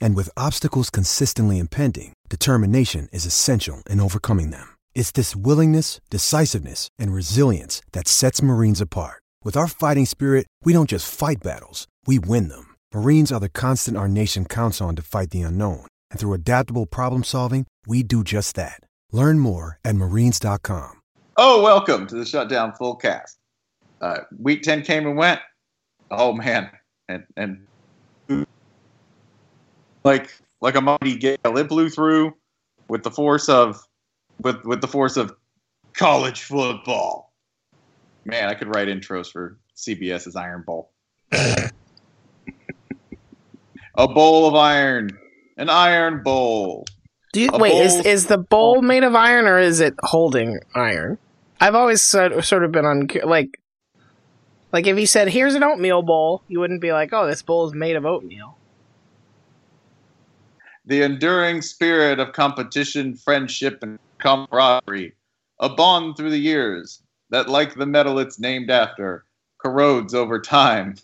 And with obstacles consistently impending, determination is essential in overcoming them. It's this willingness, decisiveness, and resilience that sets Marines apart. With our fighting spirit, we don't just fight battles, we win them. Marines are the constant our nation counts on to fight the unknown. And through adaptable problem solving, we do just that. Learn more at marines.com. Oh, welcome to the Shutdown Fullcast. Uh, week 10 came and went. Oh, man. And, and like like a mighty gale, it blew through with the force of with with the force of college football. Man, I could write intros for CBS's Iron Bowl. a bowl of iron, an iron bowl. Do you wait? Is bowl- is the bowl made of iron or is it holding iron? I've always sort sort of been on like like if he said here's an oatmeal bowl, you wouldn't be like, oh, this bowl is made of oatmeal. The enduring spirit of competition, friendship, and camaraderie, a bond through the years that, like the metal it's named after, corrodes over time,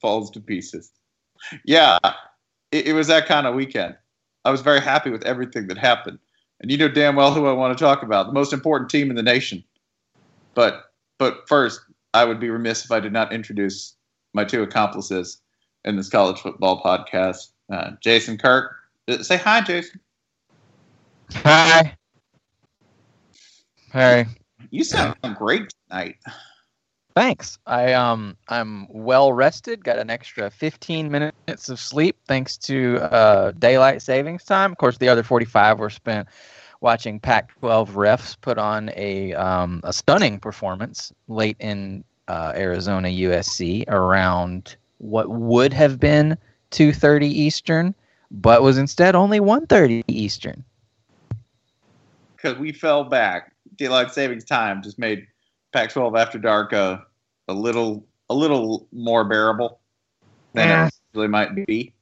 falls to pieces. Yeah, it, it was that kind of weekend. I was very happy with everything that happened. And you know damn well who I want to talk about, the most important team in the nation. But but first, I would be remiss if I did not introduce my two accomplices in this college football podcast. Uh, Jason Kirk. Uh, Say hi, Jason. Hi. Hey. You sound great tonight. Thanks. I um I'm well rested. Got an extra 15 minutes of sleep thanks to uh, daylight savings time. Of course, the other 45 were spent watching Pac-12 refs put on a um, a stunning performance late in uh, Arizona USC around what would have been 2:30 Eastern, but was instead only 1:30 Eastern. Because we fell back. Daylight savings time just made Pac-12 After Dark uh, a little a little more bearable than Yeah. it really might be.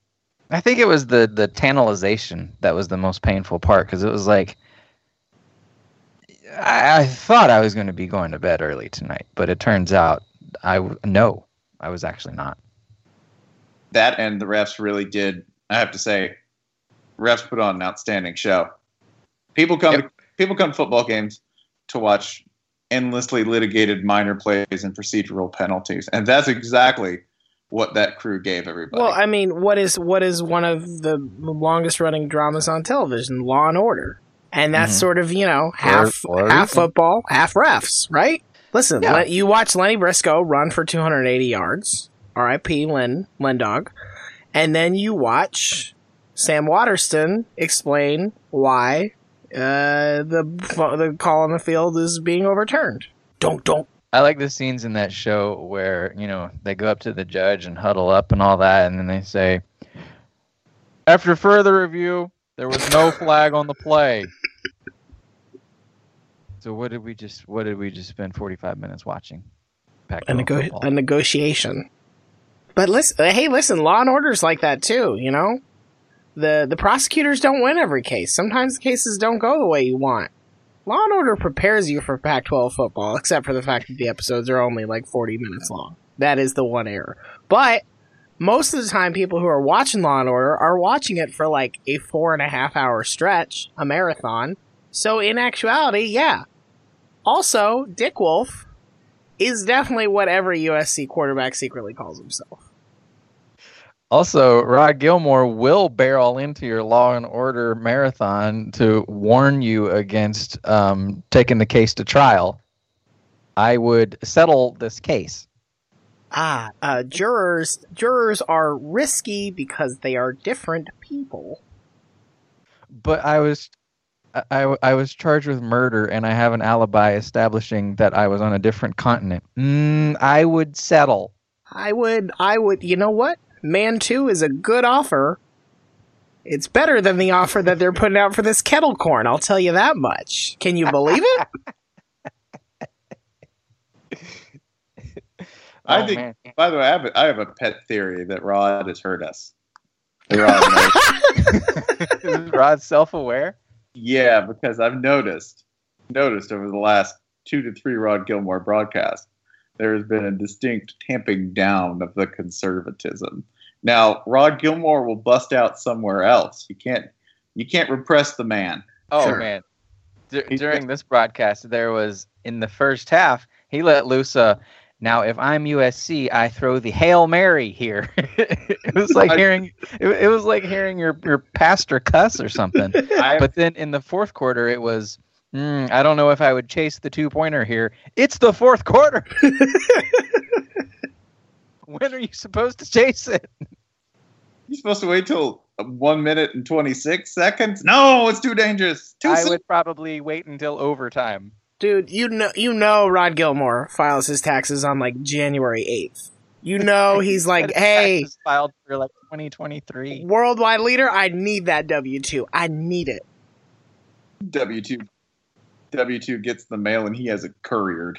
I think it was the the tantalization that was the most painful part because it was like I, I thought I was going to be going to bed early tonight, but it turns out I no, I was actually not. That and the refs really did. I have to say, refs put on an outstanding show. People come to, people come to football games to watch endlessly litigated minor plays and procedural penalties, and that's exactly what that crew gave everybody. Well, I mean, what is what is one of the longest running dramas on television? Law and Order, and that's Mhm. sort of you know half for a half reason. football, half refs, right? Listen, Yeah. let, you watch Lenny Briscoe run for 280 yards, R.I.P. Len Len Dog, and then you watch Sam Waterston explain why uh, the the call on the field is being overturned. Don't don't. I like the scenes in that show where you know they go up to the judge and huddle up and all that, and then they say, "After further review, there was no flag on the play." So what did we just what did we just spend 45 minutes watching? A, nego- a negotiation. But listen, hey, listen, Law and Order's like that too. You know, the the prosecutors don't win every case. Sometimes the cases don't go the way you want. Law and Order prepares you for Pac-12 football, except for the fact that the episodes are only like 40 minutes long. That is the one error. But most of the time, people who are watching Law and Order are watching it for like a four and a half hour stretch, a marathon. So in actuality, yeah. Also, Dick Wolf is definitely what every USC quarterback secretly calls himself. Also, Rod Gilmore will barrel into your Law and Order marathon to warn you against um, taking the case to trial. I would settle this case. Ah, uh, jurors jurors are risky because they are different people. But I was I, I was charged with murder and I have an alibi establishing that I was on a different continent. Mm, I would settle. I would I would you know what? Man 2 is a good offer. It's better than the offer that they're putting out for this kettle corn, I'll tell you that much. Can you believe it? I Oh, think. man. By the way, I have a, I have a pet theory that Rod has heard us. Rod knows. Is Rod self aware? Yeah, because I've noticed noticed over the last two to three Rod Gilmore broadcasts, there has been a distinct tamping down of the conservatism. Now, Rod Gilmore will bust out somewhere else. You can't you can't repress the man. Oh Sure. man! D- during this broadcast, there was in the first half he let loose a. Now, if I'm USC, I throw the hail mary here. it was like hearing it, it was like hearing your your pastor cuss or something. I, But then in the fourth quarter, it was. "Hmm, I don't know if I would chase the two pointer here. It's the fourth quarter. when are you supposed to chase it? you're supposed to wait till one minute and twenty six seconds. No, it's too dangerous. Too I soon. would probably wait until overtime. Dude, you know you know Rod Gilmore files his taxes on like January 8th. You know he's like, "Hey, taxes filed for like 2023. worldwide leader, I need that W2. I need it." W two W two gets the mail and he has it couriered.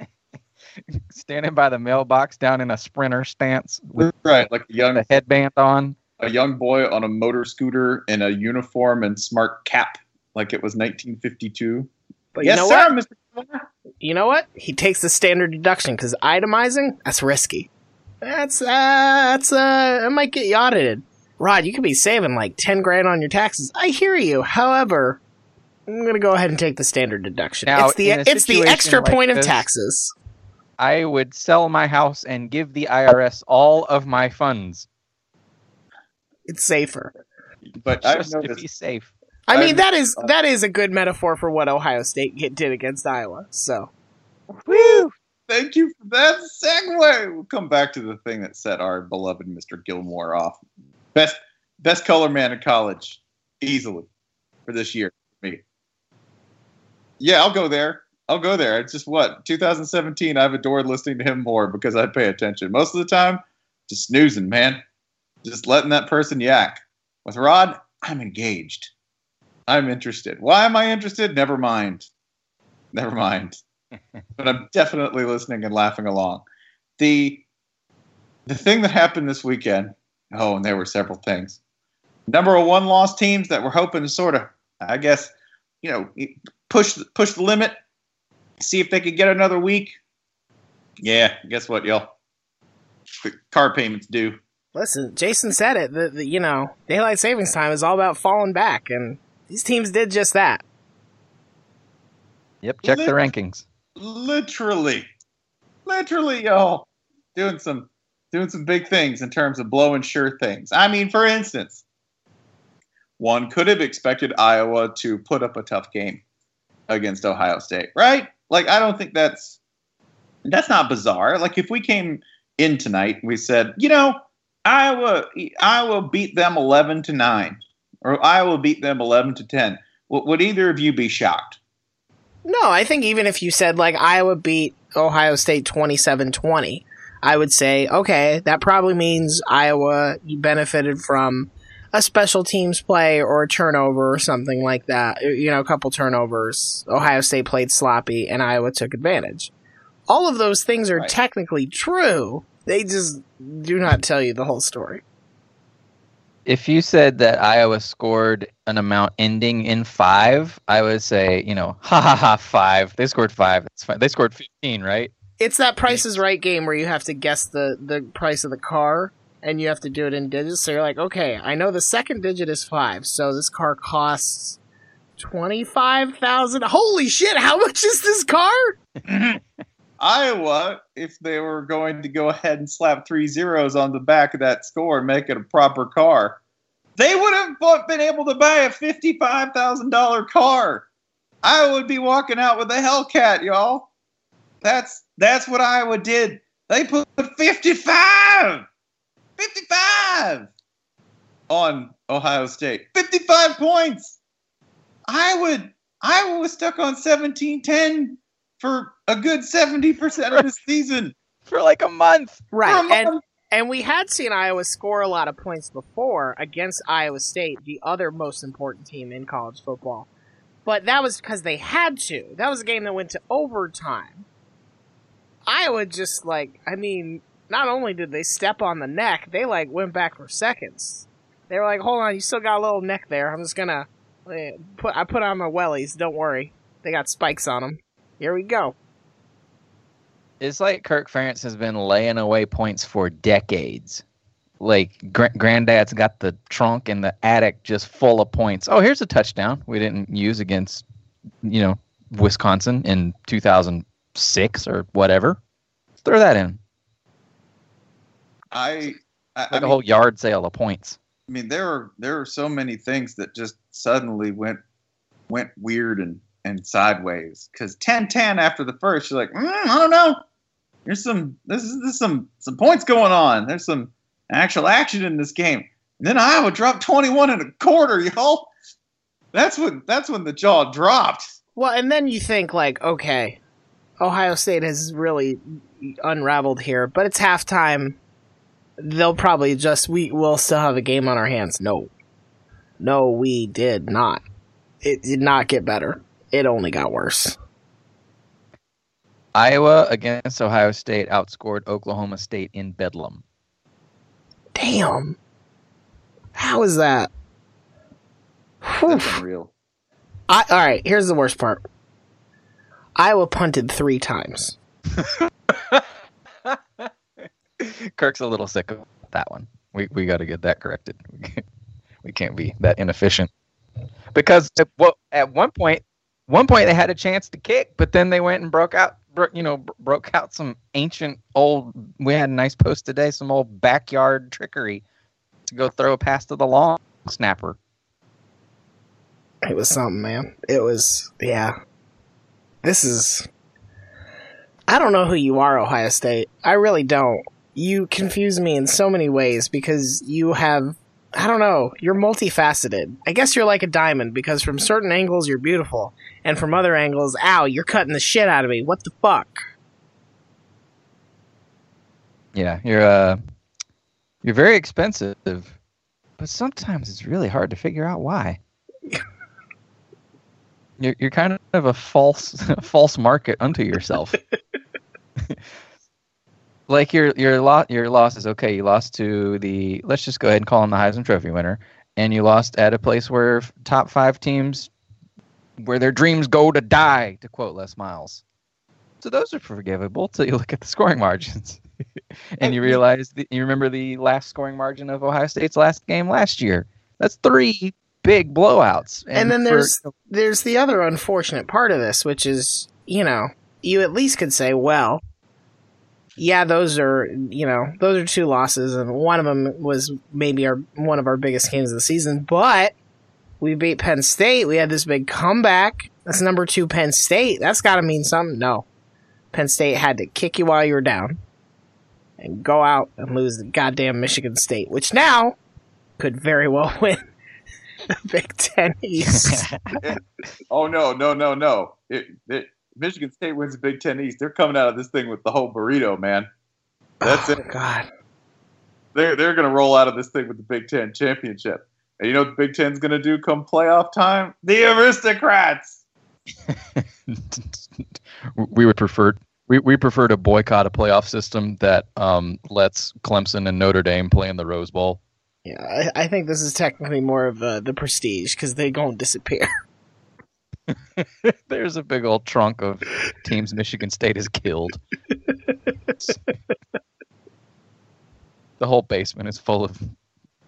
standing by the mailbox down in a sprinter stance with Right, like a young the headband on. a young boy on a motor scooter in a uniform and smart cap, like it was 1952. But yes, you know sir, what? Mr. Gilmore. You know what? He takes the standard deduction cuz itemizing, that's risky. That's uh that's uh it might get you audited. Rod, you could be saving like 10 grand on your taxes. I hear you. However, I'm going to go ahead and take the standard deduction. Now, it's the it's the extra like point of taxes. I would sell my house and give the IRS all of my funds It's safer. But I've just to be safe. I mean, I'm- that is that is a good metaphor for what Ohio State did against Iowa. So, Woo! Thank you for that segue. We'll come back to the thing that set our beloved Mr. Gilmore off. Best best color man in college, easily, for this year. for Me. Yeah, I'll go there. I'll go there. It's just what 2017. I've adored listening to him more because I pay attention. Most of the time, just snoozing, man. Just letting that person yak. With Rod, I'm engaged. I'm interested. Why am I interested? Never mind. Never mind but I'm definitely listening and laughing along. The the thing that happened this weekend, oh, and there were several things. Number of one loss teams that were hoping to sort of, I guess, you know, push push the limit, see if they could get another week. Yeah, guess what, y'all? The car payments due. listen, Jason said it. The, the, you know, daylight savings time is all about falling back, and these teams did just that. Yep, check the rankings. literally, literally, y'all doing some doing some big things in terms of blowing sure things. I mean, for instance, one could have expected Iowa to put up a tough game against Ohio State, right? Like, I don't think that's that's not bizarre. Like, if we came in tonight, we said, you know, Iowa Iowa beat them eleven to nine, or Iowa beat them eleven to ten. Would would either of you be shocked? No, I think even if you said like Iowa beat Ohio State 27-20, I would say, okay, that probably means Iowa benefited from a special teams play or a turnover or something like that. You know, a couple turnovers. Ohio State played sloppy and Iowa took advantage. All of those things are Right. technically true. They just do not tell you the whole story. If you said that Iowa scored an amount ending in five, I would say, you know, ha ha ha, five. They scored five. That's fine. They scored 15, right? It's that Price is Right game where you have to guess the the price of the car and you have to do it in digits. So you're like, okay, I know the second digit is five, so this car costs twenty five thousand. Holy shit! How much is this car? Iowa, if they were going to go ahead and slap three zeros on the back of that score and make it a proper car, they would have been able to buy a fifty-five thousand dollar car. I would be walking out with a Hellcat, y'all. That's that's what Iowa did. They put 55, 55 on Ohio State. 55 points. I would Iowa was stuck on 17-10 for a good 70% of the season. For like a month. Right, a and month. and we had seen Iowa score a lot of points before against Iowa State, the other most important team in college football. But that was because they had to. That was a game that went to overtime. Iowa just like, I mean, not only did they step on the neck, they like went back for seconds. They were like, "Hold on, you still got a little neck there. I'm just gonna eh, put I put on my wellies. Don't worry, they got spikes on them. Here we go." It's like Kirk Ferentz has been laying away points for decades. Like gr- granddad's got the trunk and the attic just full of points. Oh, here's a touchdown we didn't use against, you know, Wisconsin in 2006 or whatever. Throw that in. I, I, Like I a mean, whole yard sale of points. I mean, there are there are so many things that just suddenly went went weird and and sideways. Because 10-10 after the first, you're like, mm, I don't know. There's some this is there's some some points going on. There's some actual action in this game. And then Iowa dropped 21 and a quarter, y'all. That's when that's when the jaw dropped. Well, and then you think like, okay, Ohio State has really unraveled here, but it's halftime. They'll probably just we will still have a game on our hands. No, no, we did not. It did not get better. It only got worse. Iowa against Ohio State outscored Oklahoma State in Bedlam. Damn, how is that? Whew. That's unreal. I, all right, here's the worst part. Iowa punted three times. Kirk's a little sick of that one. We we got to get that corrected. We can't, we can't be that inefficient. Because at, well, at one point, one point they had a chance to kick, but then they went and broke out, bro, you know, br- broke out some ancient old. We had a nice post today, some old backyard trickery to go throw a pass to the long snapper. It was something, man. It was, yeah. This is. I don't know who you are, Ohio State. I really don't. You confuse me in so many ways because you have. I don't know. You're multifaceted. I guess you're like a diamond because from certain angles you're beautiful, and from other angles, ow, you're cutting the shit out of me. What the fuck? Yeah, you're uh, you're very expensive, but sometimes it's really hard to figure out why. you're you're kind of a false false market unto yourself. like your your lot your loss is okay. You lost to the let's just go ahead and call him the Heisman Trophy winner, and you lost at a place where top five teams, where their dreams go to die, to quote Les Miles. So those are forgivable till you look at the scoring margins, and you realize the, you remember the last scoring margin of Ohio State's last game last year. That's three big blowouts. And, then for- there's there's the other unfortunate part of this, which is you know you at least could say, well, yeah, those are you know those are two losses, and one of them was maybe our one of our biggest games of the season, but we beat Penn State. We had this big comeback. That's number two Penn State. That's got to mean something. No, Penn State had to kick you while you were down, and go out and lose the goddamn Michigan State, which now could very well win the Big Ten East. Oh no, no, no, no! It, it, Michigan State wins the Big Ten East. They're coming out of this thing with the whole burrito, man. That's oh, it. God. They're they're gonna roll out of this thing with the Big Ten championship. And you know what the Big Ten's gonna do come playoff time? The aristocrats. we would prefer We we prefer to boycott a playoff system that um, lets Clemson and Notre Dame play in the Rose Bowl. Yeah, I, I think this is technically more of uh, the prestige because they don't disappear. There's a big old trunk of teams Michigan State has killed. the whole basement is full of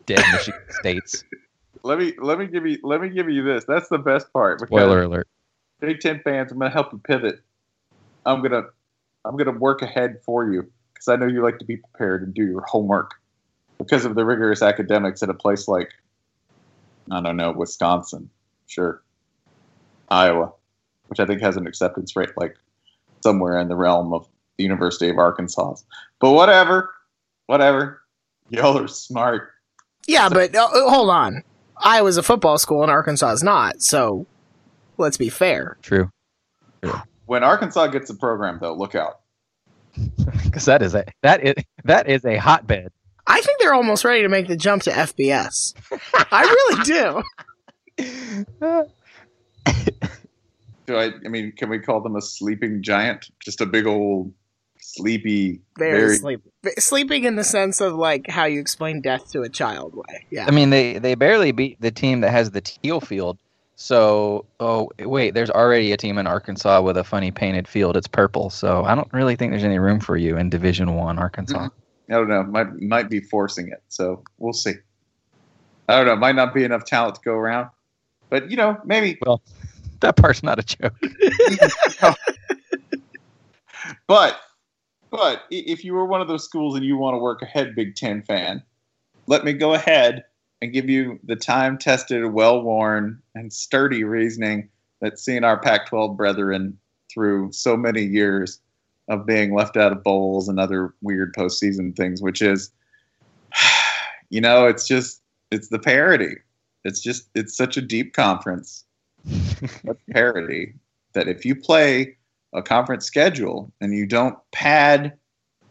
dead Michigan States. Let me let me give you let me give you this. That's the best part. Spoiler alert. Big Ten fans, I'm gonna help you pivot. I'm gonna I'm gonna work ahead for you because I know you like to be prepared and do your homework because of the rigorous academics at a place like I don't know Wisconsin, sure, Iowa, which I think has an acceptance rate like somewhere in the realm of the University of Arkansas. But whatever, whatever. Y'all are smart. Yeah, but uh, uh, hold on. Iowa's a football school and Arkansas is not. So let's be fair. True. When Arkansas gets a program, though, look out. Because that is a that is that is a hotbed. I think they're almost ready to make the jump to FBS. I really do. Do I? I mean, can we call them a sleeping giant? Just a big old sleepy, Very, very sleep- sleeping in the sense of like how you explain death to a child way. Yeah. I mean, they they barely beat the team that has the teal field. So, oh wait, there's already a team in Arkansas with a funny painted field. It's purple. So I don't really think there's any room for you in Division One, Arkansas. Mm-hmm. I don't know. Might might be forcing it. So we'll see. I don't know. Might not be enough talent to go around, but you know, maybe. Well, that part's not a joke. But but if you were one of those schools and you want to work ahead, Big Ten fan, let me go ahead and give you the time-tested, well-worn, and sturdy reasoning that's seen our Pac-12 brethren through so many years of being left out of bowls and other weird postseason things, which is, you know, it's just it's the parity. It's just it's such a deep conference. That's parity that if you play a conference schedule and you don't pad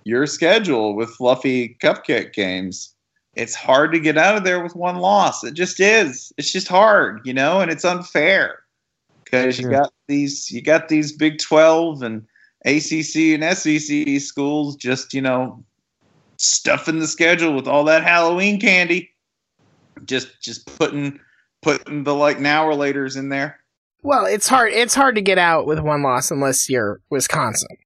your schedule with fluffy cupcake games, it's hard to get out of there with one loss. It just is. It's just hard, you know, and it's unfair because you got these you got these Big Twelve and ACC and SEC schools just you know stuffing the schedule with all that Halloween candy, just just putting putting the like now or later's in there. Well, it's hard. It's hard to get out with one loss unless you're Wisconsin.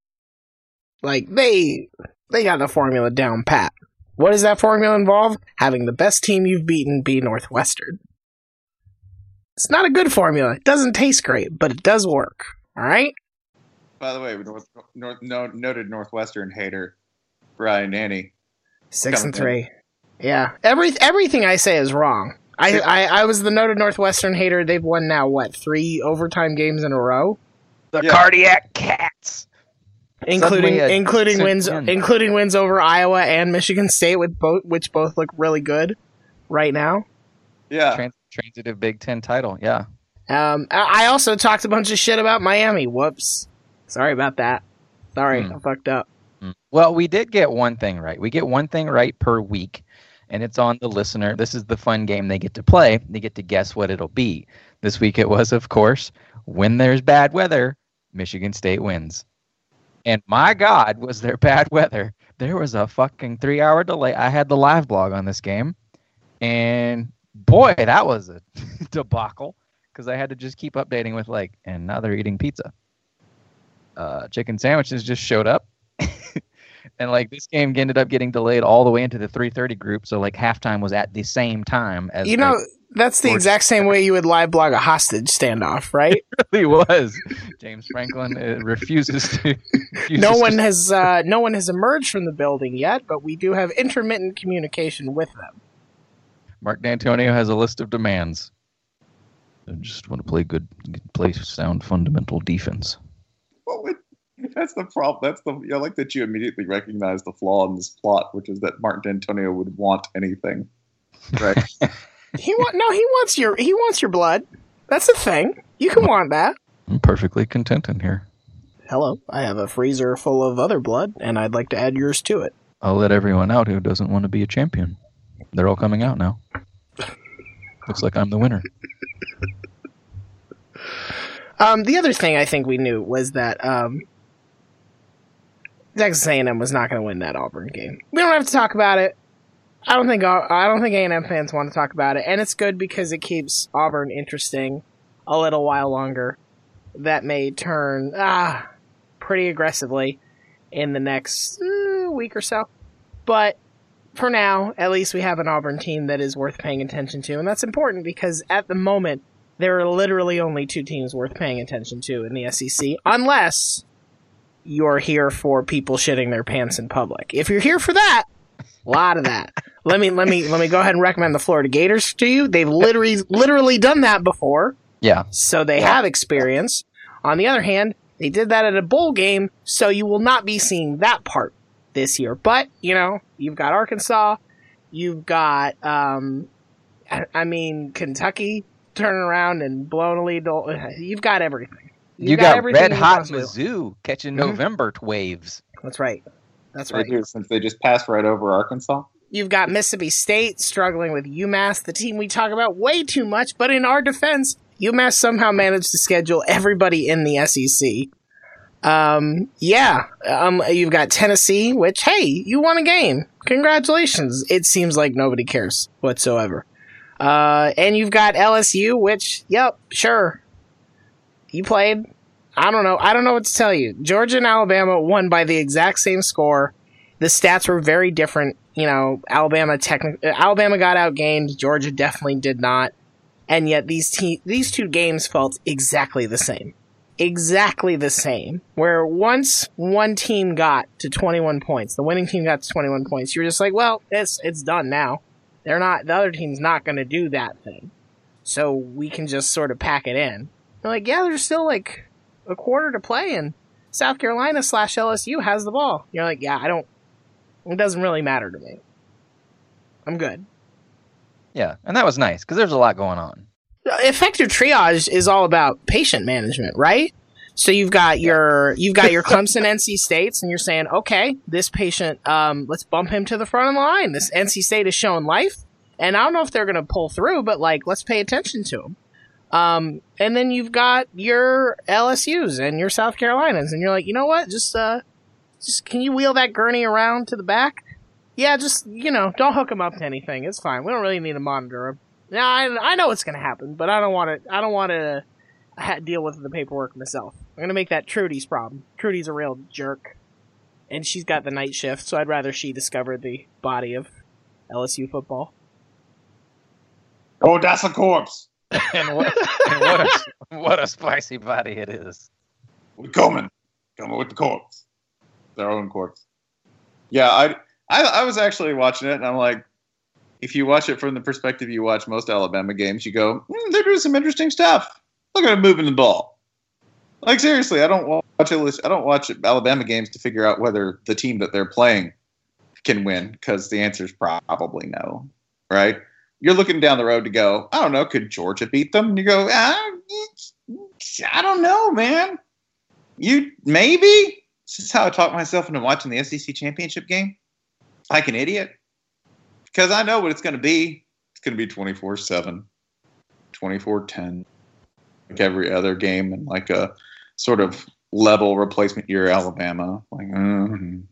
Like they they got the formula down pat. What does that formula involve? Having the best team you've beaten be Northwestern. It's not a good formula. It doesn't taste great, but it does work. All right. By the way, North, North, no, noted Northwestern hater Brian Nanni. Six and three. in. Three. Yeah. Every everything I say is wrong. I, I I was the noted Northwestern hater. They've won now what three overtime games in a row, The Yeah. cardiac cats. including Suddenly including wins win. including wins over Iowa and Michigan State with both which both look really good right now. Yeah, Trans- transitive Big Ten title. Yeah. Um, I I also talked a bunch of shit about Miami. Whoops. Sorry about that. Sorry, Hmm. I fucked up. Well, we did get one thing right. We get one thing right per week, and it's on the listener. This is the fun game they get to play. They get to guess what it'll be. This week it was, of course, when there's bad weather, Michigan State wins. And my God, was there bad weather? There was a fucking three hour delay. I had the live blog on this game, and boy, that was a debacle because I had to just keep updating with, like, and now they're eating pizza. Uh, chicken sandwiches just showed up and like this game ended up getting delayed all the way into the 3:30 group, so like halftime was at the same time as You know, like, that's the exact same way you would live blog a hostage standoff, right? really was. James Franklin uh, refuses to. refuses no to- one has uh, no one has emerged from the building yet, but we do have intermittent communication with them. Mark Dantonio has a list of demands. I just want to play good, play sound fundamental defense. What would, that's the problem. That's the I like that you immediately recognize the flaw in this plot, which is that Martin Dantonio would want anything. Right. He want no, he wants your he wants your blood. That's the thing. You can want that. I'm perfectly content in here. Hello, I have a freezer full of other blood, and I'd like to add yours to it. I'll let everyone out who doesn't want to be a champion. They're all coming out now. Looks like I'm the winner. Um, the other thing I think we knew was that um, Texas A&M was not going to win that Auburn game. We don't have to talk about it. I don't think I don't think A&M fans want to talk about it, and it's good because it keeps Auburn interesting a little while longer. That may turn ah pretty aggressively in the next uh, week or so, but for now, at least we have an Auburn team that is worth paying attention to, and that's important because at the moment there are literally only two teams worth paying attention to in the SEC, unless you're here for people shitting their pants in public. If you're here for that, a lot of that. let me let me let me go ahead and recommend the Florida Gators to you. They've literally literally done that before, Yeah. so they have experience. On the other hand, they did that at a bowl game, so you will not be seeing that part this year. But you know, you've got Arkansas, you've got um, I, I mean Kentucky turning around and blowing a lead. You've got everything. You You've got, red you hot possibly- Mizzou catching Mhm. November waves. That's right. That's They right. Here, since they just passed right over Arkansas. You've got Mississippi State struggling with UMass, the team we talk about way too much, but in our defense, UMass somehow managed to schedule everybody in the SEC. Um, yeah, um, you've got Tennessee, which, hey, you won a game. Congratulations. It seems like nobody cares whatsoever. Uh, and you've got LSU, which, yep, sure. You played. I don't know. I don't know what to tell you. Georgia and Alabama won by the exact same score. The stats were very different. You know, Alabama techni- uh, Alabama got outgained. Georgia definitely did not. And yet these te- these two games felt exactly the same. Exactly the same. Where once one team got to 21 points, the winning team got to 21 points, you're just like, well, it's it's done now. They're not the other team's not going to do that thing. So we can just sort of pack it in. They're like, yeah, there's still like a quarter to play and South Carolina slash LSU has the ball. You're like, yeah, I don't it doesn't really matter to me. I'm good. Yeah, and that was nice because there's a lot going on. Effective triage is all about patient management, right? So you've got your you've got your Clemson NC States, and you're saying, okay, this patient, um, let's bump him to the front of the line. This NC State is showing life, and I don't know if they're going to pull through, but like, let's pay attention to them. Um, and then you've got your LSU's and your South Carolinas, and you're like, you know what? Just uh, just can you wheel that gurney around to the back? Yeah, just you know, don't hook them up to anything. It's fine. We don't really need to monitor them. Yeah, I, I know what's gonna happen, but I don't want to. I don't want to deal with the paperwork myself. I'm gonna make that Trudy's problem. Trudy's a real jerk, and she's got the night shift, so I'd rather she discover the body of LSU football. Oh, that's a corpse. and what, and what, a, what a spicy body it is. We're coming. Coming with the corpse. Their own corpse. Yeah, I, I I was actually watching it, and I'm like, if you watch it from the perspective you watch most Alabama games, you go, "Hmm, they're doing some interesting stuff. Look at them moving the ball. Like seriously, I don't watch I don't watch Alabama games to figure out whether the team that they're playing can win because the answer is probably no, right? You're looking down the road to go, I don't know, could Georgia beat them? And you go, ah, I don't know, man. You maybe. This is how I talk myself into watching the SEC championship game, like an idiot, because I know what it's going to be. It's going to be 24 7, 24 10, like every other game, and like a sort of level replacement year Alabama, like mm,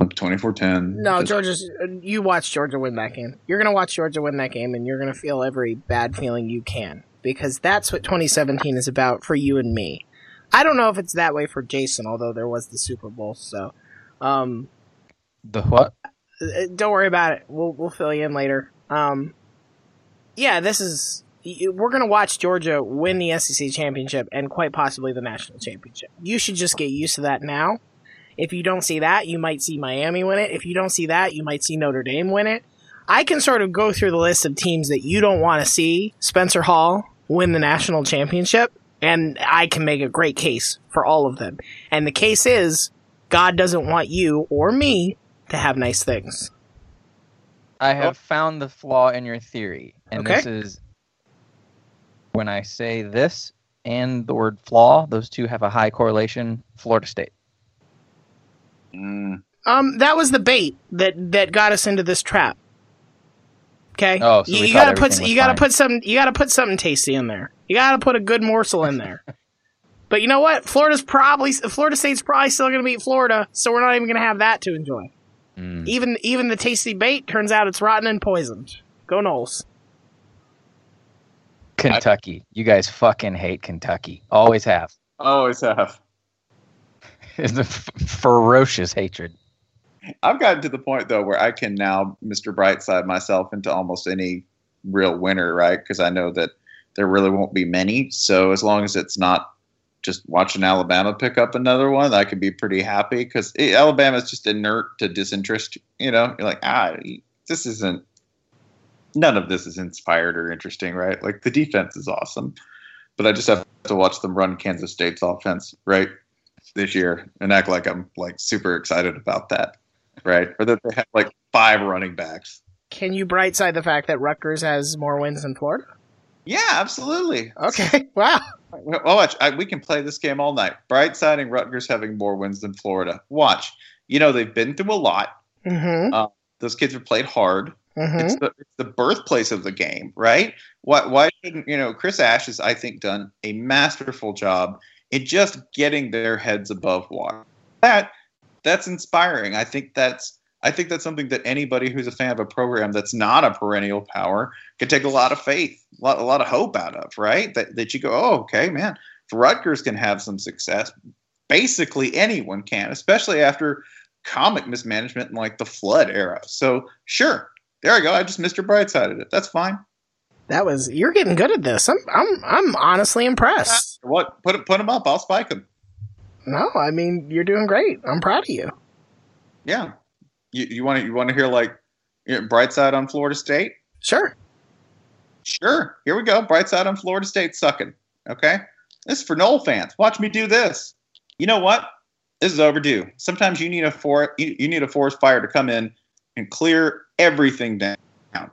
24 10. No, Georgia's. You watch Georgia win that game. You're gonna watch Georgia win that game, and you're gonna feel every bad feeling you can because that's what 2017 is about for you and me. I don't know if it's that way for Jason, although there was the Super Bowl. So, um, The what? uh, don't worry about it. We'll we'll fill you in later. Um, yeah, this is we're gonna watch Georgia win the SEC championship and quite possibly the national championship. You should just get used to that now. If you don't see that, you might see Miami win it. If you don't see that, you might see Notre Dame win it. I can sort of go through the list of teams that you don't want to see Spencer Hall win the national championship, and I can make a great case for all of them. And the case is God doesn't want you or me to have nice things. I oh. have found the flaw in your theory, and Okay. this is when I say this and the word flaw; those two have a high correlation. Florida State. Mm. Um, that was the bait that that got us into this trap. Okay. Oh, so you, you gotta put everything was you gotta fine. put some you gotta put something tasty in there. You gotta put a good morsel in there. But you know what? Florida's probably Florida State's probably still going to beat Florida, so we're not even going to have that to enjoy. Mm. Even even the tasty bait turns out it's rotten and poisoned. Go Noles. Kentucky. You guys fucking hate Kentucky. Always have. Always have. It's a ferocious hatred. I've gotten to the point though where I can now Mr. Brightside myself into almost any real winner, right? Because I know that there really won't be many. So as long as it's not just watching Alabama pick up another one, I could be pretty happy because Alabama's just inert to disinterest. You know, you're like, ah, this isn't. None of this is inspired or interesting, right? Like the defense is awesome, but I just have to watch them run Kansas State's offense, right, this year, and act like I'm like super excited about that, right? Or that they have like five running backs. Can you brightside the fact that Rutgers has more wins than Florida? Yeah, absolutely. Okay. Wow. Well, watch. I, we can play this game all night. Brightsiding Rutgers having more wins than Florida. Watch. You know they've been through a lot. Mm-hmm. Uh, those kids have played hard. mm-hmm. It's the it's the birthplace of the game, right? Why why shouldn't you know? Chris Ash has I think done a masterful job in just getting their heads above water. That that's inspiring. I think that's I think that's something that anybody who's a fan of a program that's not a perennial power could take a lot of faith, a lot, a lot of hope out of, right? That that you go, oh, okay, man, if Rutgers can have some success. Basically, anyone can, especially after comic mismanagement like the Flood era. So sure, there I go. I just Mr. Brightsided it. That's fine. That was you're getting good at this. I'm I'm I'm honestly impressed. What? Put put them up. I'll spike them. No, I mean you're doing great. I'm proud of you. Yeah. You you want to you want to hear like you know, Brightside on Florida State? Sure. Sure. Here we go. Brightside on Florida State sucking. Okay. This is for Nole fans. Watch me do this. You know what? This is overdue. Sometimes you need a for you, you need a forest fire to come in and clear everything down.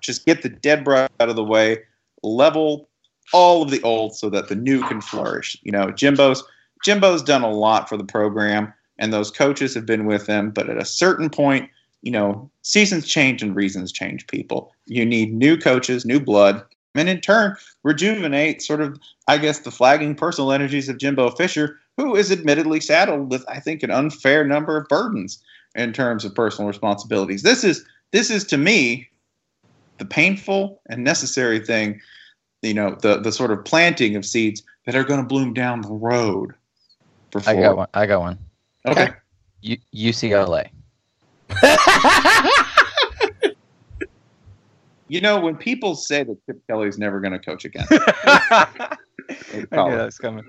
Just get the dead brush out of the way, level all of the old so that the new can flourish. You know, Jimbo's Jimbo's done a lot for the program, and those coaches have been with him. But at a certain point, you know, seasons change and reasons change. People, you need new coaches, new blood, and in turn rejuvenate sort of, I guess, the flagging personal energies of Jimbo Fisher, who is admittedly saddled with, I think, an unfair number of burdens in terms of personal responsibilities. This is this is to me the painful and necessary thing, you know, the the sort of planting of seeds that are going to bloom down the road. For I got one. I got one. Okay. U- UCLA. You know, when people say that Chip Kelly's never going to coach again, I knew that coming.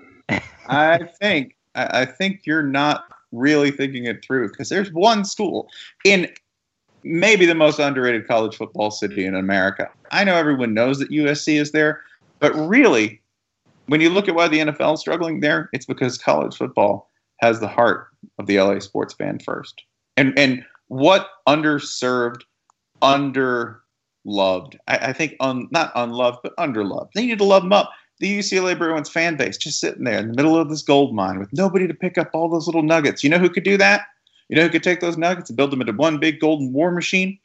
I think I, I think you're not really thinking it through because there's one school in maybe the most underrated college football city in America. I know everyone knows that USC is there, but really, when you look at why the NFL is struggling there, it's because college football has the heart of the LA sports fan first. And and what underserved, underloved, I, I think un, not unloved, but underloved. They need to love them up. The UCLA Bruins fan base just sitting there in the middle of this gold mine with nobody to pick up all those little nuggets. You know who could do that? You know who could take those nuggets and build them into one big golden war machine?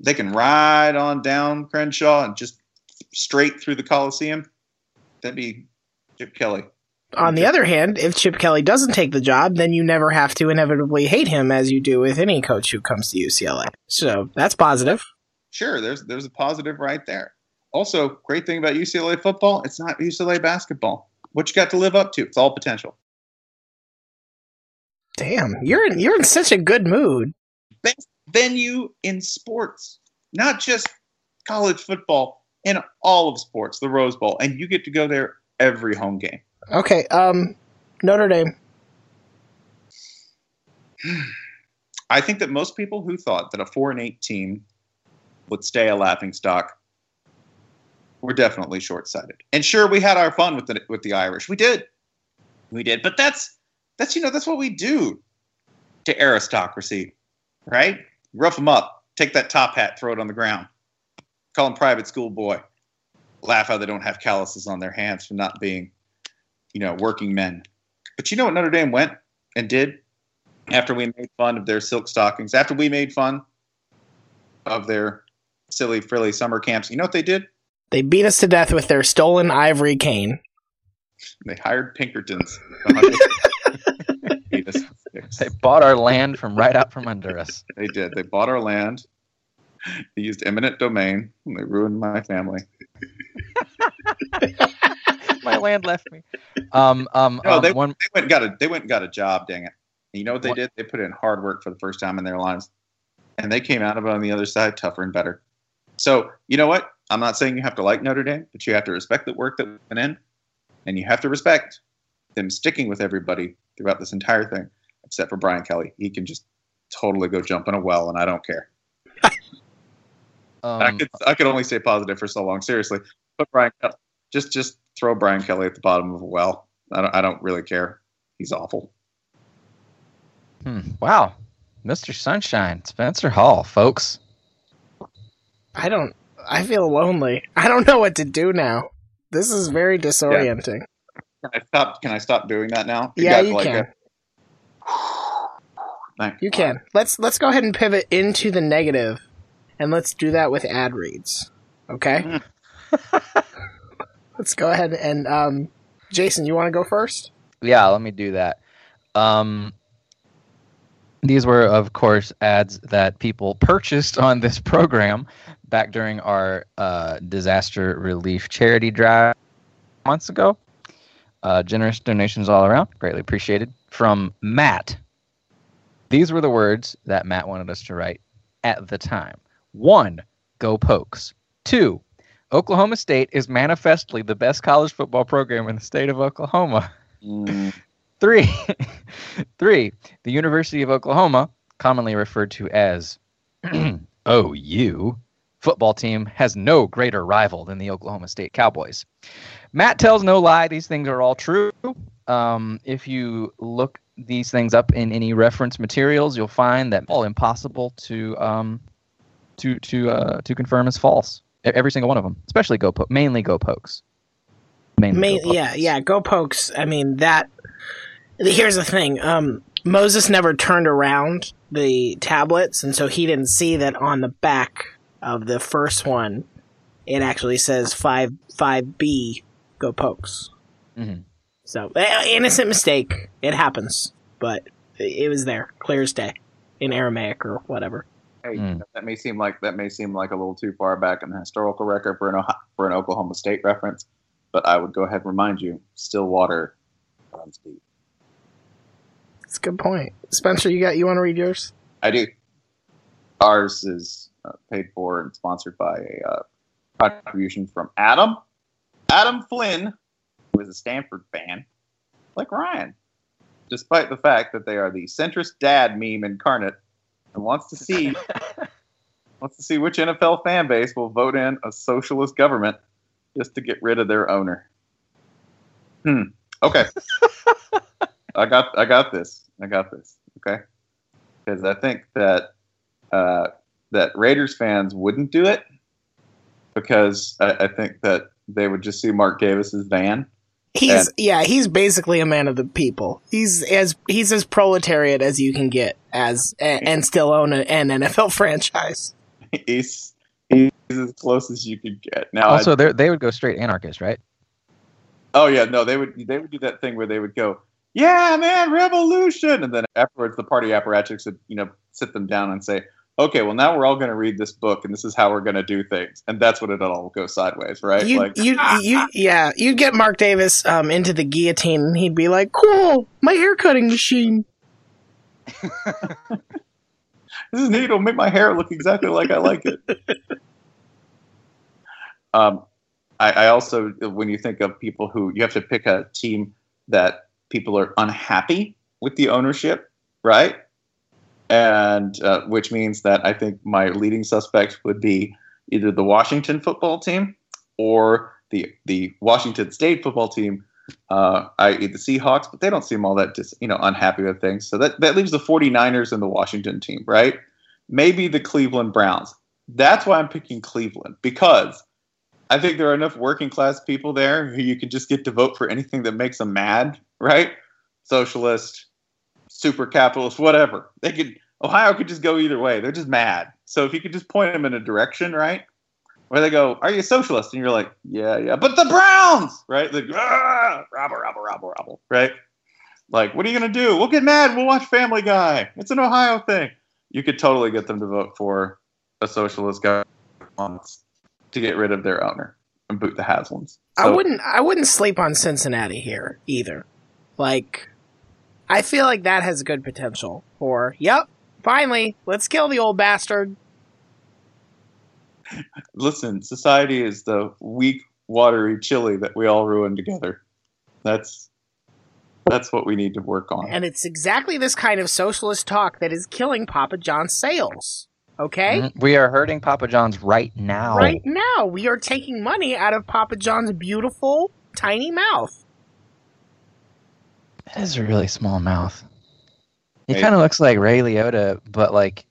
They can ride on down Crenshaw and just straight through the Coliseum. That'd be Chip Kelly. On the other hand, if Chip Kelly doesn't take the job, then you never have to inevitably hate him as you do with any coach who comes to UCLA. So that's positive. Sure, there's there's a positive right there. Also, great thing about UCLA football, it's not UCLA basketball. What you got to live up to, it's all potential. Damn, you're in, you're in such a good mood. Best venue in sports, not just college football, in all of sports, the Rose Bowl, and you get to go there every home game. Okay, um, Notre Dame. I think that most people who thought that a four and eight team would stay a laughing stock were definitely short sighted. And sure, we had our fun with the with the Irish. We did, we did. But that's that's you know that's what we do to aristocracy, right? Rough them up, take that top hat, throw it on the ground, call them private school boy, laugh how they don't have calluses on their hands for not being, you know, working men. But you know what Notre Dame went and did after we made fun of their silk stockings, after we made fun of their silly frilly summer camps. You know what they did? They beat us to death with their stolen ivory cane. They hired Pinkertons. They bought our land from right out from under us. They did. They bought our land. They used eminent domain. And they ruined my family. My land left me. Um, um, No, um, they, one, they went and got a they went and got a job. Dang it! And you know what they What- did? They put in hard work for the first time in their lives, and they came out of it on the other side tougher and better. So you know what? I'm not saying you have to like Notre Dame, but you have to respect the work that went in, and you have to respect them sticking with everybody throughout this entire thing, except for Brian Kelly. He can just totally go jump in a well, and I don't care. I um, could I could only say positive for so long. Seriously, but Brian, just just throw Brian Kelly at the bottom of a well. I don't I don't really care. He's awful. hmm, wow, Mr. Sunshine, Spencer Hall, folks. I don't. I feel lonely. I don't know what to do now. This is very disorienting. Can I stop? Can I stop doing that now? Yeah, got, you like, can. a- You can. Let's let's go ahead and pivot into the negative, and let's do that with ad reads. Okay. let's go ahead and um, Jason, you want to go first? Yeah, let me do that. Um, these were, of course, ads that people purchased on this program back during our uh, disaster relief charity drive months ago. Uh, generous donations all around, greatly appreciated. From Matt. These were the words that Matt wanted us to write at the time. One, go Pokes. Two, Oklahoma State is manifestly the best college football program in the state of Oklahoma. Mm, Three, three, the University of Oklahoma, commonly referred to as OU, football team has no greater rival than the Oklahoma State Cowboys. Matt tells no lie; these things are all true. Um, if you look these things up in any reference materials, you'll find that all impossible to um, to to uh, to confirm as false. Every single one of them, especially go po- mainly go pokes. Mainly Ma- go yeah, yeah. Go Pokes. I mean that. Here's the thing. Um, Moses never turned around the tablets, and so he didn't see that on the back of the first one, it actually says five five B. Go Pokes. Mhm. So innocent mistake. It happens, but it was there, clear as day, in Aramaic or whatever. hey, Mm. that may seem like that may seem like a little too far back in the historical record for an Ohio, for an Oklahoma State reference, but I would go ahead and remind you: Stillwater runs deep. That's a good point. Spencer, you got you want to read yours? I do. Ours is uh, paid for and sponsored by a uh, contribution from Adam. Adam Flynn, who is a Stanford fan, like Ryan, despite the fact that they are the centrist dad meme incarnate, and wants to see wants to see which NFL fan base will vote in a socialist government just to get rid of their owner. Hmm. Okay. I got I got this. I got this. Okay. Because I think that uh, that Raiders fans wouldn't do it because I, I think that they would just see Mark Davis's van. He's And- yeah, he's basically a man of the people. He's as he's as proletariat as you can get as and, and still own a, an NFL franchise. He's he's as close as you could get. Now, Also, they they would go straight anarchist, right? oh yeah, no, they would they would do that thing where they would go, yeah, man, revolution, and then afterwards the party apparatchiks would you know sit them down and say, okay, well now we're all going to read this book and this is how we're going to do things, and that's when it all goes sideways, right? You like you you yeah, you'd get Mark Davis um into the guillotine and he'd be like, "Cool, my hair cutting machine." this is neat. It'll make my hair look exactly like I like it. um, I, I also, when you think of people who you have to pick a team that people are unhappy with the ownership, right? And uh, which means that I think my leading suspect would be either the Washington football team or the the Washington State football team, uh, i.e. the Seahawks, but they don't seem all that just you know unhappy with things. So that that leaves the 49ers and the Washington team, right? Maybe the Cleveland Browns. That's why I'm picking Cleveland because I think there are enough working class people there who you can just get to vote for anything that makes them mad, right? Socialist, super capitalist, whatever. They could Ohio could just go either way. They're just mad. So if you could just point them in a direction, right? where they go, "Are you a socialist?" And you're like, "Yeah, yeah." But the Browns, right? Like, ah, rabble, rabble, rabble, rabble, right? Like, what are you gonna do? We'll get mad. We'll watch Family Guy. It's an Ohio thing. You could totally get them to vote for a socialist guy to get rid of their owner and boot the Haslams. I wouldn't I wouldn't sleep on Cincinnati here either. Like I feel like that has good potential for yep, finally, let's kill the old bastard. listen, society is the weak, watery chili that we all ruin together. That's that's what we need to work on. And it's exactly this kind of socialist talk that is killing Papa John's sales. Okay? Mhm. We are hurting Papa John's right now. Right now, we are taking money out of Papa John's beautiful, tiny mouth. That is a really small mouth. He Hey. kind of looks like Ray Liotta, but like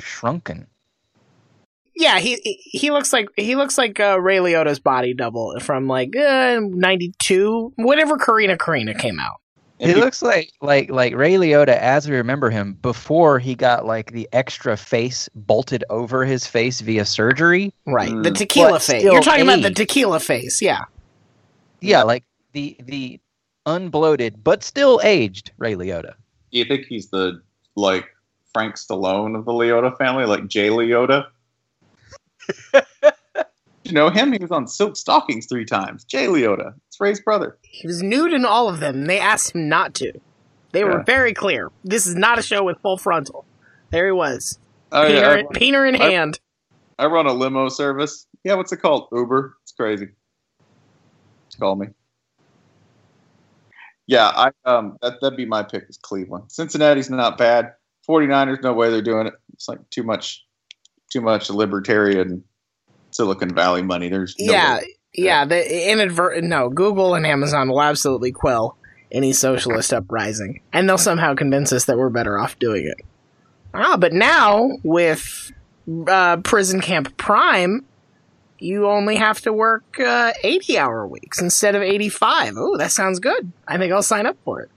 shrunken. Yeah, he he- he looks like he looks like uh, Ray Liotta's body double from like uh, '92, whenever Corrina Corrina came out. He looks like like like Ray Liotta as we remember him before he got like the extra face bolted over his face via surgery. Right, the Mm. tequila But face. You're talking about the tequila face, yeah. Yeah, like the the unbloated but still aged Ray Liotta. You think he's the like Frank Stallone of the Liotta family, like Jay Liotta? you know him? He was on Silk Stockings three times. Jay Liotta. It's Ray's brother. He was nude in all of them. and They asked him not to. They were very clear. This is not a show with full frontal. There he was, oh, I, peener, I, peener in I- hand. I run a limo service. Yeah, what's it called? Uber. It's crazy. Call me. Yeah, I um that that'd be my pick is Cleveland. Cincinnati's not bad. 49ers, no way they're doing it. It's like too much too much libertarian Silicon Valley money. There's no yeah, yeah. The inadvertent no. Google and Amazon will absolutely quell any socialist uprising, and they'll somehow convince us that we're better off doing it. Ah, but now with uh, prison camp prime, you only have to work uh, eighty-hour weeks instead of eighty-five. Oh, that sounds good. I think I'll sign up for it.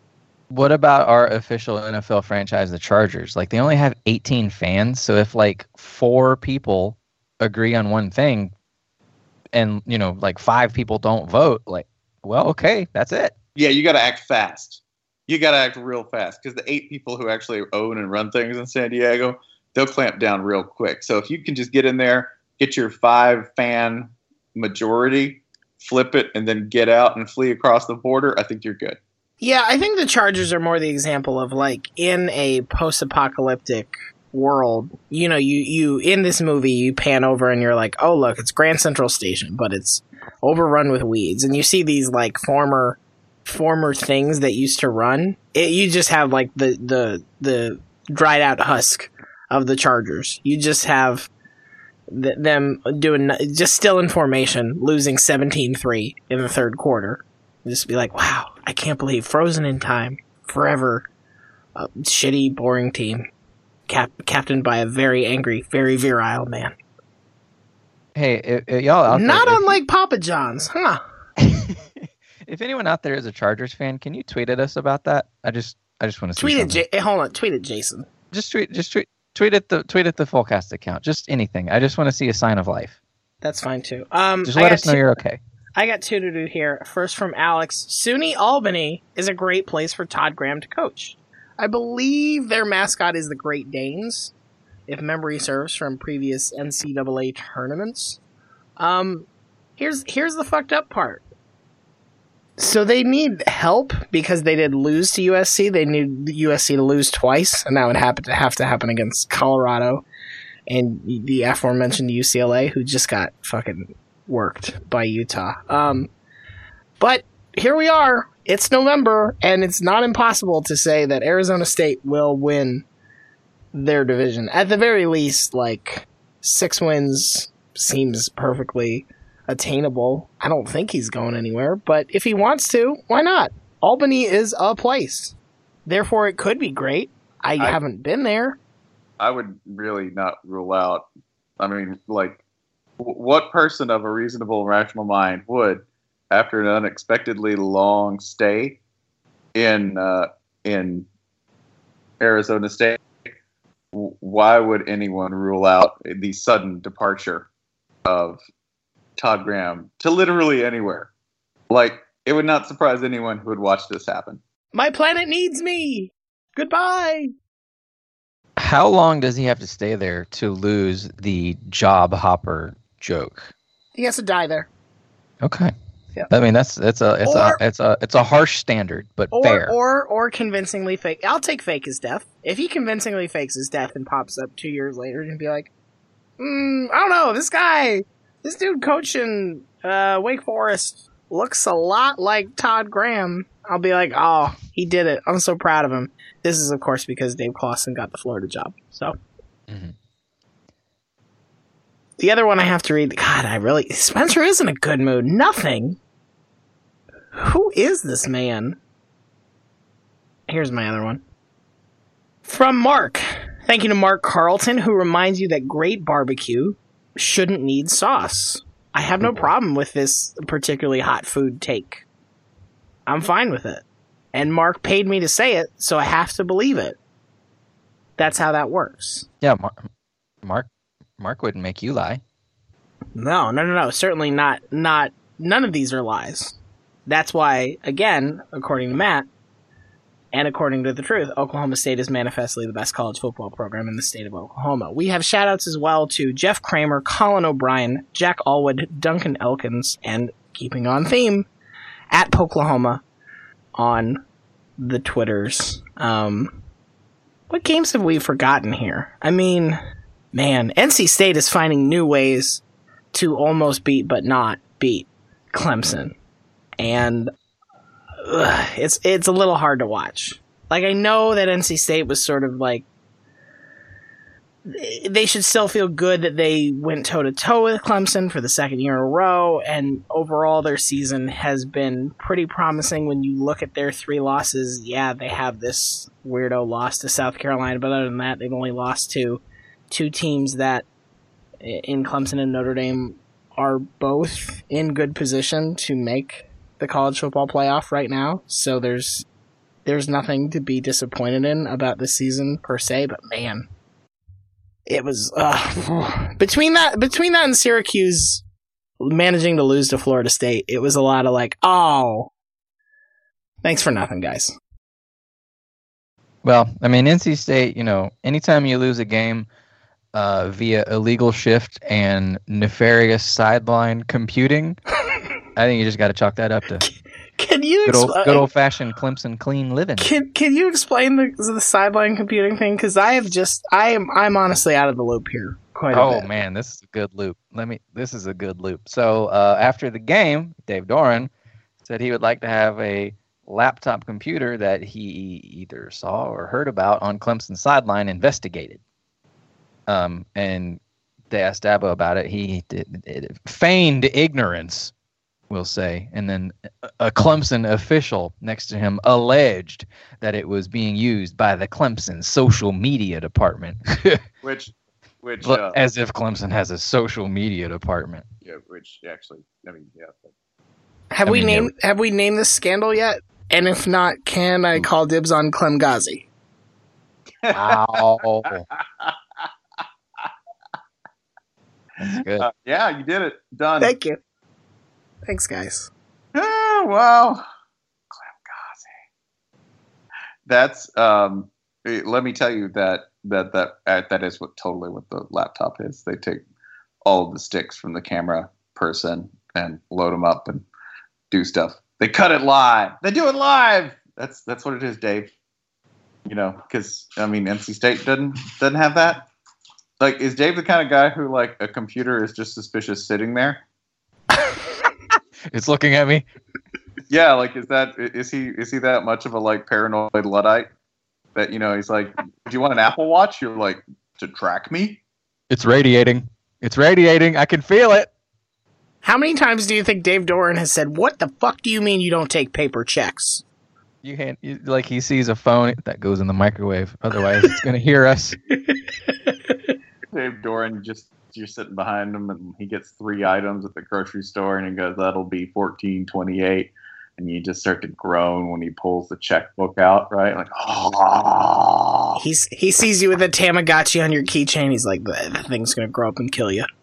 What about our official NFL franchise, the Chargers? Like they only have 18 fans, so if like four people agree on one thing, and you know, like five people don't vote, like, well, okay, that's it. Yeah, you got to act fast. You got to act real fast because the eight people who actually own and run things in San Diego, they'll clamp down real quick. So if you can just get in there, get your five fan majority, flip it, and then get out and flee across the border, I think you're good. Yeah, I think the Chargers are more the example of like in a post-apocalyptic world. You know, you you in this movie you pan over and you're like, "Oh, look, it's Grand Central Station, but it's overrun with weeds." And you see these like former former things that used to run. It, you just have like the the the dried out husk of the Chargers. You just have th- them doing just still in formation, losing 17-3 in the third quarter. Just be like, wow, I can't believe frozen in time forever. A shitty, boring team, cap- captained by a very angry, very virile man. Hey, i- i- y'all out Not there, if- unlike Papa John's, huh? if anyone out there is a Chargers fan, can you tweet at us about that? I just, I just want to Tweet see it. J- hold on, tweet it, Jason. just tweet, just tweet, tweet at the tweet at the Fullcast account. Just anything. I just want to see a sign of life. That's fine too. Um, Just let us know two- you're okay. I got two to do here. First from Alex. SUNY Albany is a great place for Todd Graham to coach. I believe their mascot is the Great Danes, if memory serves from previous NCAA tournaments. Um, here's here's the fucked up part. So they need help because they did lose to USC. They need USC to lose twice, and that would happen to have to happen against Colorado and the aforementioned UCLA, who just got fucking worked by Utah. Um, but here we are. It's November, and it's not impossible to say that Arizona State will win their division. At the very least, like six wins seems perfectly attainable. I don't think he's going anywhere, but if he wants to, why not? Albany is a place. Therefore, it could be great. I, I- haven't been there. I would really not rule out. I mean, like, what person of a reasonable, rational mind would, after an unexpectedly long stay in uh, in Arizona State, why would anyone rule out the sudden departure of Todd Graham to literally anywhere. Like it would not surprise anyone who would watch this happen. My planet needs me. Goodbye. How long does he have to stay there to lose the job hopper joke? He has to die there. Okay. Yeah. I mean that's that's a it's Or- a it's a it's a harsh standard, but Or fair. or or convincingly fake. I'll take fake his death. If he convincingly fakes his death and pops up two years later and be like, mm, I don't know, this guy, this dude coaching uh, Wake Forest looks a lot like Todd Graham. I'll be like, oh, he did it. I'm so proud of him. This is of course because Dave Clawson got the Florida job. So. Mm-hmm. The other one I have to read. God, I really Spencer is in a good mood. Nothing. Who is this man? Here's my other one. From Mark. Thank you to Mark Carlton, who reminds you that great barbecue shouldn't need sauce. I have no problem with this particularly hot food take. I'm fine with it. And Mark paid me to say it, so I have to believe it. That's how that works. yeah, Mark, Mark Mark wouldn't make you lie. No, no, no, no. Certainly not. Not. None of these are lies. That's why, again, according to Matt, and according to the truth, Oklahoma State is manifestly the best college football program in the state of Oklahoma. We have shout outs as well to Jeff Kramer, Colin O'Brien, Jack Allwood, Duncan Elkins, and keeping on theme, at Poklahoma on the Twitters. Um, what games have we forgotten here? I mean, man, NC State is finding new ways to almost beat but not beat Clemson, and ugh, it's it's a little hard to watch. Like I know that NC State was sort of like they should still feel good that they went toe to toe with Clemson for the second year in a row, and overall their season has been pretty promising. When you look at their three losses, yeah, they have this weirdo loss to South Carolina, but other than that, they've only lost to two teams that in Clemson and Notre Dame are both in good position to make the college football playoff right now. So there's there's nothing to be disappointed in about this season per se, but man, it was uh, between that between that and Syracuse managing to lose to Florida State. It was a lot of like, oh, thanks for nothing, guys. Well, I mean, NC State, you know, anytime you lose a game uh, via illegal shift and nefarious sideline computing, I think you just got to chalk that up to Can you good old, expl- good old fashioned Clemson clean living. Can can you explain the the sideline computing thing? Because I have just I am I'm honestly out of the loop here. Quite a Oh man, this is a good loop. Let me. This is a good loop. So uh, after the game, Dave Doeren said he would like to have a laptop computer that he either saw or heard about on Clemson sideline investigated. Um, and they asked Dabo about it. He did, feigned ignorance, we'll say, and then a- a Clemson official next to him alleged that it was being used by the Clemson social media department. Which, which, uh, as if Clemson has a social media department. yeah, which actually, I mean, yeah. but- Have I we mean, yeah. named Have we named this scandal yet? And if not, can I call dibs on Clem Ghazi? Wow. That's good. Uh, yeah, you did it. Done. Thank you. Thanks, guys. Oh, Ghazi. That's um let me tell you that that that uh, that is what totally what the laptop is. They take all the sticks from the camera person and load them up and do stuff. They cut it live. They do it live. That's that's what it is, Dave. You know, because I mean, NC State doesn't doesn't have that. Like, is Dave the kind of guy who like a computer is just suspicious sitting there? It's looking at me. Yeah, like is that is he is he that much of a like paranoid luddite that you know he's like, do you want an Apple Watch? You're like to track me. It's radiating. It's radiating. I can feel it. How many times do you think Dave Doeren has said, "What the fuck do you mean you don't take paper checks"? You hand you, like he sees a phone that goes in the microwave. Otherwise, it's gonna hear us. Dave Doeren just you're sitting behind him and he gets three items at the grocery store and he goes, That'll be fourteen twenty eight and you just start to groan when he pulls the checkbook out, right? Like oh He's he sees you with a Tamagotchi on your keychain. He's like, "The the thing's gonna grow up and kill you."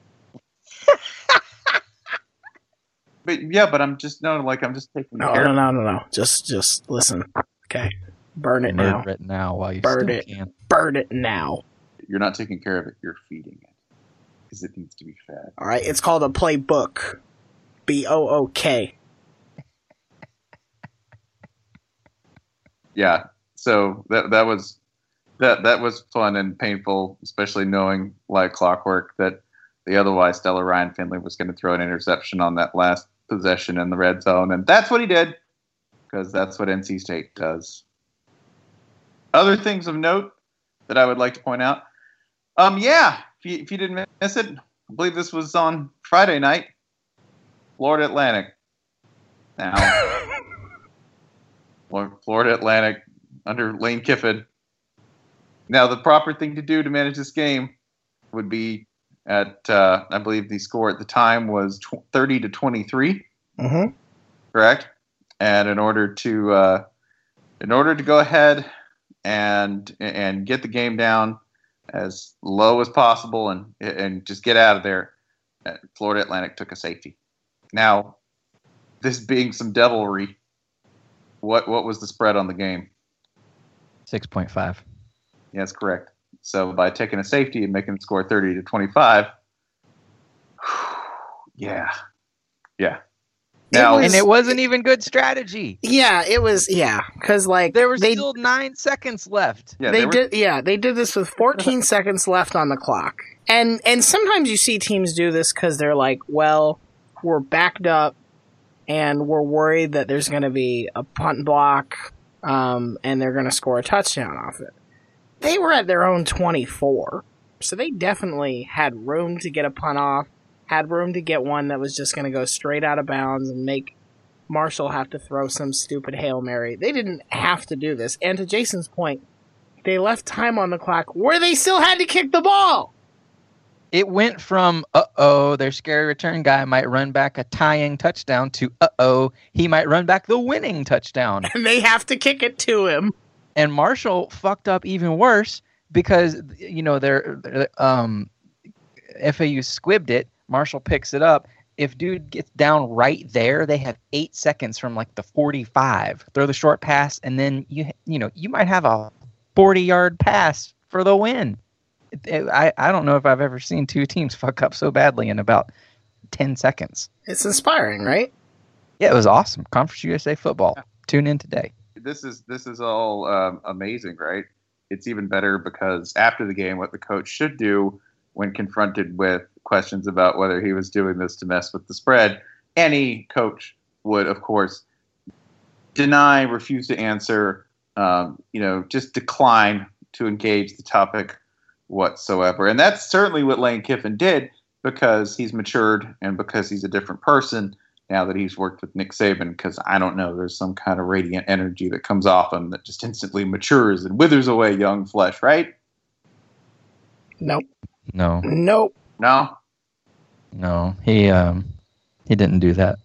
But yeah, but I'm just no, like I'm just taking No, care. no, no, no, no. Just, just listen. Okay, burn it now. Murder it now while you Burn still it. can. Burn it now. You're not taking care of it. You're feeding it because it needs to be fed. All right, it's called a playbook. B O O K. yeah so that that was that that was fun and painful especially knowing like clockwork that the otherwise stellar ryan finley was going to throw an interception on that last possession in the red zone and that's what he did because that's what nc state does other things of note that i would like to point out um yeah you, if you didn't miss it i believe this was on friday night florida atlantic now Florida Atlantic under Lane Kiffin. Now, the proper thing to do to manage this game would be at, uh, I believe the score at the time was tw- 30 to 23, Mm-hmm. correct? And in order to, uh, in order to go ahead and and get the game down as low as possible and and just get out of there, uh, Florida Atlantic took a safety. Now, this being some devilry, what what was the spread on the game? Six point five. Yes, correct. So by taking a safety and making the score 30 to 25, yeah, yeah. Now, was- And it wasn't even good strategy. Yeah, it was. Yeah, because like There were they still nine seconds left. yeah, they were- did. Yeah, they did this with 14 seconds left on the clock. And and sometimes you see teams do this because they're like, well, we're backed up, and we're worried that there's going to be a punt block, um, and they're going to score a touchdown off it. They were at their own 24, so they definitely had room to get a punt off, had room to get one that was just going to go straight out of bounds and make Marshall have to throw some stupid Hail Mary. They didn't have to do this. And to Jason's point, they left time on the clock where they still had to kick the ball. It went from uh oh, their scary return guy might run back a tying touchdown to uh oh, he might run back the winning touchdown. And they have to kick it to him. and Marshall fucked up even worse because you know they're, they're, um FAU squibbed it. Marshall picks it up. If dude gets down right there, they have eight seconds from like the forty-five. Throw the short pass, and then you you know you might have a forty-yard pass for the win. It- it- I I don't know if I've ever seen two teams fuck up so badly in about ten seconds. It's inspiring, right? Yeah, it was awesome. Conference USA football. Tune in today. this is this is all um, amazing, right? It's even better because after the game, what the coach should do when confronted with questions about whether he was doing this to mess with the spread, any coach would, of course, deny, refuse to answer, um, you know, just decline to engage the topic whatsoever. And that's certainly what Lane Kiffin did because he's matured and because he's a different person now that he's worked with Nick Saban because I don't know, there's some kind of radiant energy that comes off him that just instantly matures and withers away young flesh, right? Nope. No, Nope. No, no, he um he didn't do that.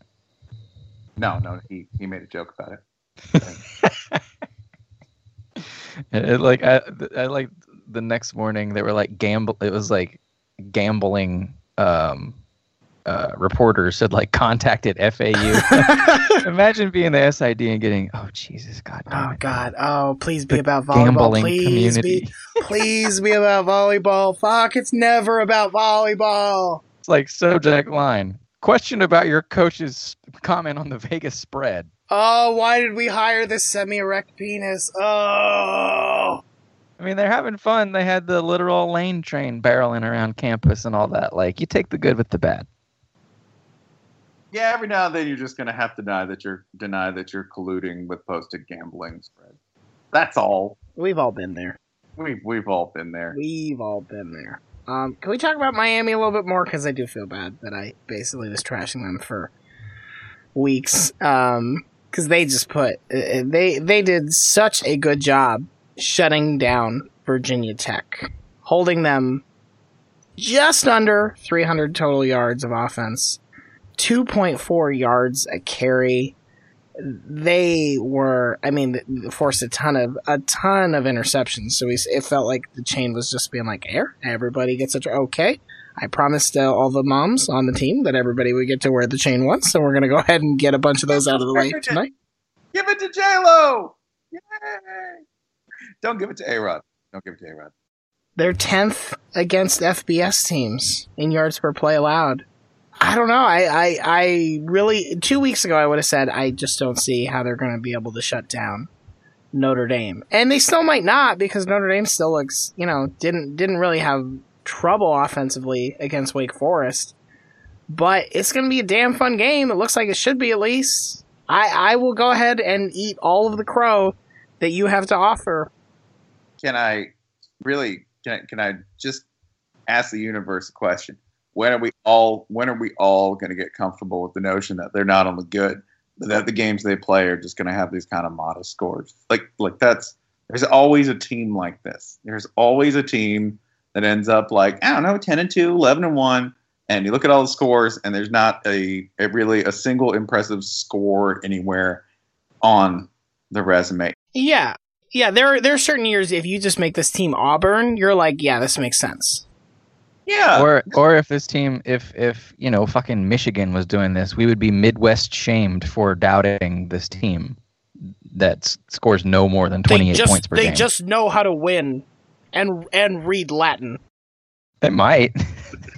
no, no. He he made a joke about it. It, it, like I, I like the next morning they were like gamble. It was like gambling. Um, uh, reporters said like contacted FAU. Imagine being the SID and getting oh Jesus God. Oh. God. Oh, please be The about volleyball. gambling Please community. be. Please be about volleyball. Fuck, it's never about volleyball. It's like subject line. Question about your coach's comment on the Vegas spread. Oh, why did we hire this semi-erect penis? Oh. I mean, they're having fun. They had the literal lane train barreling around campus and all that. Like, you take the good with the bad. Yeah, every now and then you're just gonna have to deny that you're deny that you're colluding with posted gambling spread. That's all. We've all been there. We've we've all been there. We've all been there. Um, can we talk about Miami a little bit more? Because I do feel bad that I basically was trashing them for weeks. Um, because they just put uh, they they did such a good job shutting down Virginia Tech, holding them just under 300 total yards of offense, 2.4 yards a carry. They were. I mean, forced a ton of a ton of interceptions. So we, it felt like the chain was just being like, "Air, everybody gets a tr- okay." I promised uh, all the moms on the team that everybody would get to wear the chain once, so we're gonna go ahead and get a bunch of those out of the way tonight. Give it to J Lo. Yay! Don't give it to A Rod. Don't give it to A Rod. They're tenth against FBS teams in yards per play allowed. I don't know. I, I, I really two weeks ago I would have said I just don't see how they're going to be able to shut down Notre Dame, and they still might not because Notre Dame still looks, you know, didn't didn't really have trouble offensively against Wake Forest, but it's going to be a damn fun game. It looks like it should be at least. I, I will go ahead and eat all of the crow that you have to offer. Can I really? Can I, can I just ask the universe a question? When are we all? When are we all going to get comfortable with the notion that they're not only good, but that the games they play are just going to have these kind of modest scores? Like, like that's there's always a team like this. There's always a team that ends up like I don't know, ten and 2, 11 and one, and you look at all the scores, and there's not a, a really a single impressive score anywhere on the resume. Yeah, yeah. There, there are certain years if you just make this team Auburn, you're like, yeah, this makes sense. Yeah. Or or if this team, if if you know, fucking Michigan was doing this, we would be Midwest shamed for doubting this team that scores no more than twenty eight just, points per they game. They just know how to win, and and read Latin. It might.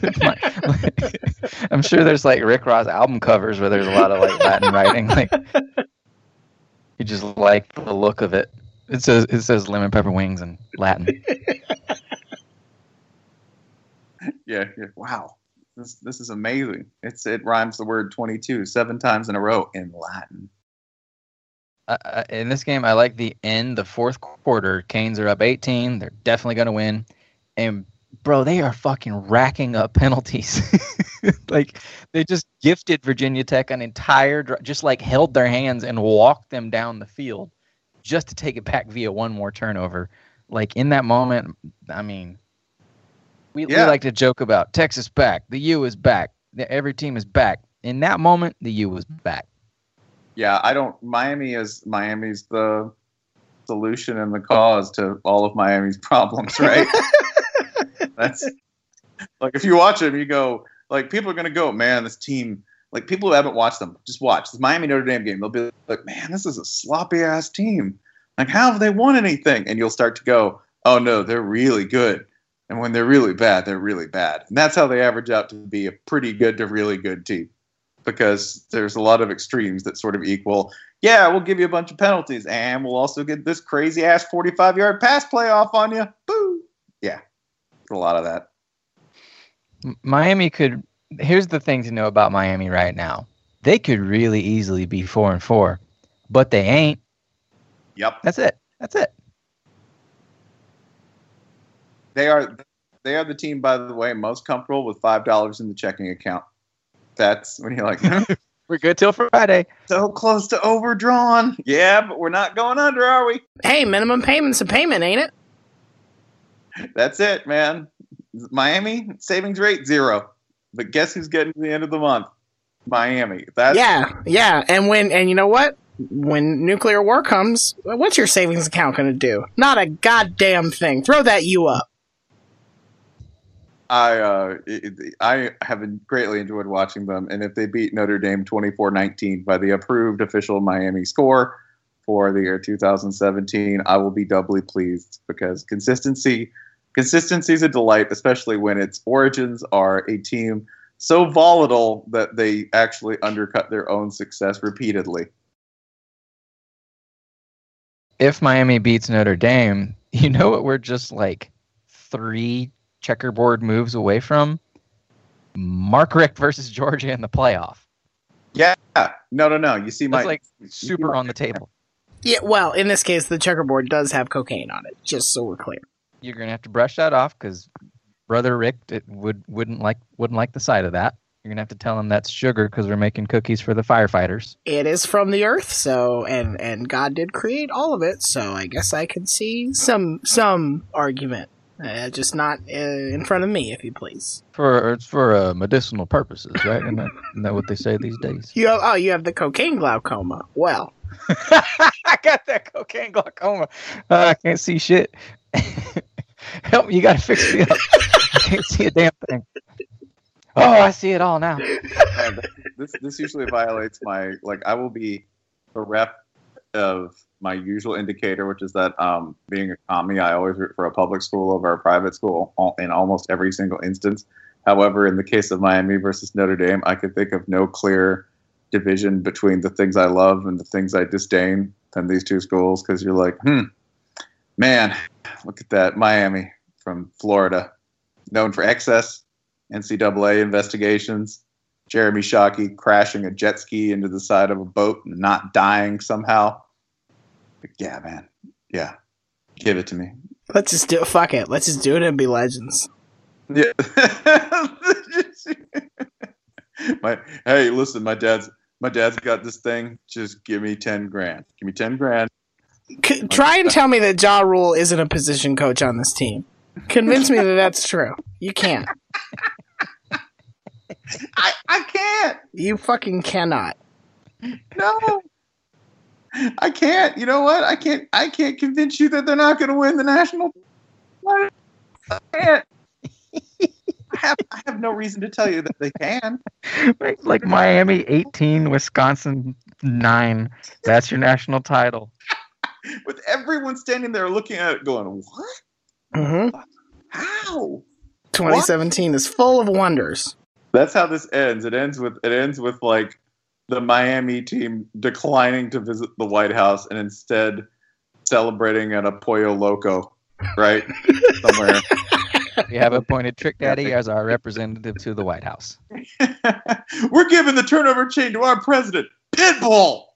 It might. I'm sure there's like Rick Ross album covers where there's a lot of like Latin writing. Like you just like the look of it. It says it says lemon pepper wings in Latin. Yeah, yeah. Wow. This this is amazing. It's it rhymes the word 22 seven times in a row in Latin. Uh, in this game, I like the end, the fourth quarter. Canes are up 18. They're definitely going to win. And bro, they are fucking racking up penalties. like they just gifted Virginia Tech an entire, just like held their hands and walked them down the field just to take it back via one more turnover. Like in that moment, I mean, we, we like to joke about Texas back, the U is back, every team is back. In that moment, the U was back. Yeah, I don't. Miami is Miami's the solution and the cause to all of Miami's problems, right? That's like if you watch them, you go like people are gonna go, man, this team. Like people who haven't watched them, just watch this Miami Notre Dame game. They'll be like, man, this is a sloppy ass team. Like, how have they won anything? And you'll start to go, oh no, they're really good. And when they're really bad, they're really bad. And that's how they average out to be a pretty good to really good team. Because there's a lot of extremes that sort of equal, yeah, we'll give you a bunch of penalties and we'll also get this crazy ass 45 yard pass playoff on you. Boo. Yeah. A lot of that. Miami could. Here's the thing to know about Miami right now. They could really easily be four and four, but they ain't. Yep. That's it. That's it. They are they are the team, by the way, most comfortable with five dollars in the checking account. That's when you're like, We're good till Friday. so close to overdrawn. Yeah, but we're not going under, are we? Hey, minimum payment's a payment, ain't it? That's it, man. Miami savings rate zero. But guess who's getting to the end of the month? Miami. That's yeah, yeah. And when and you know what? When nuclear war comes, what's your savings account going to do? Not a goddamn thing. Throw that you up. I uh, I have greatly enjoyed watching them, and if they beat Notre Dame 24-19 by the approved official Miami score for the year 2017, I will be doubly pleased because consistency consistency is a delight, especially when its origins are a team so volatile that they actually undercut their own success repeatedly. If Miami beats Notre Dame, you know what? We're just like three checkerboard moves away from Mark Richt versus Georgia in the playoff. Yeah, no, no, no. You see, my That's like super on the table. Yeah, well, in this case, the checkerboard does have cocaine on it, just so we're clear. You're gonna have to brush that off because brother Rick it would wouldn't like wouldn't like the sight of that. You're gonna have to tell him that's sugar because we're making cookies for the firefighters. It is from the earth, so and and God did create all of it, so I guess I could see some some argument Uh, just not uh, in front of me, if you please. For it's for uh, medicinal purposes, right? Isn't that, isn't that what they say these days? You have, oh, you have the cocaine glaucoma. Well, I got that cocaine glaucoma. Uh, I can't see shit. Help me! You gotta fix me up. I can't see a damn thing. Oh, I see it all now. Uh, this this usually violates my like I will be bereft of my usual indicator, which is that um, being a commie, I always root for a public school over a private school in almost every single instance. However, in the case of Miami versus Notre Dame, I could think of no clear division between the things I love and the things I disdain than these two schools because you're like, hmm, man, look at that Miami from Florida, known for excess NCAA investigations. Jeremy Shockey crashing a jet ski into the side of a boat and not dying somehow. But yeah, man. Yeah. Give it to me. let's just do it. Fuck it. Let's just do it and be legends. Yeah. my hey, listen, my dad's my dad's got this thing. Just give me ten grand. Give me ten grand. C- try and tell me that Ja Rule isn't a position coach on this team. Convince me that that's true. You can't. I, I can't. You fucking cannot. No. I can't. You know what? I can't I can't convince you that they're not gonna win the national I can't. I have I have no reason to tell you that they can. Like, like Miami 18, Wisconsin 9. That's your national title. With everyone standing there looking at it going, What? Mm-hmm. How? 2017 is full of wonders. That's how this ends. It ends with it ends with like the Miami team declining to visit the White House and instead celebrating at a Pollo Loco, right? Somewhere. We have appointed Trick Daddy as our representative to the White House. We're giving the turnover chain to our president, Pitbull.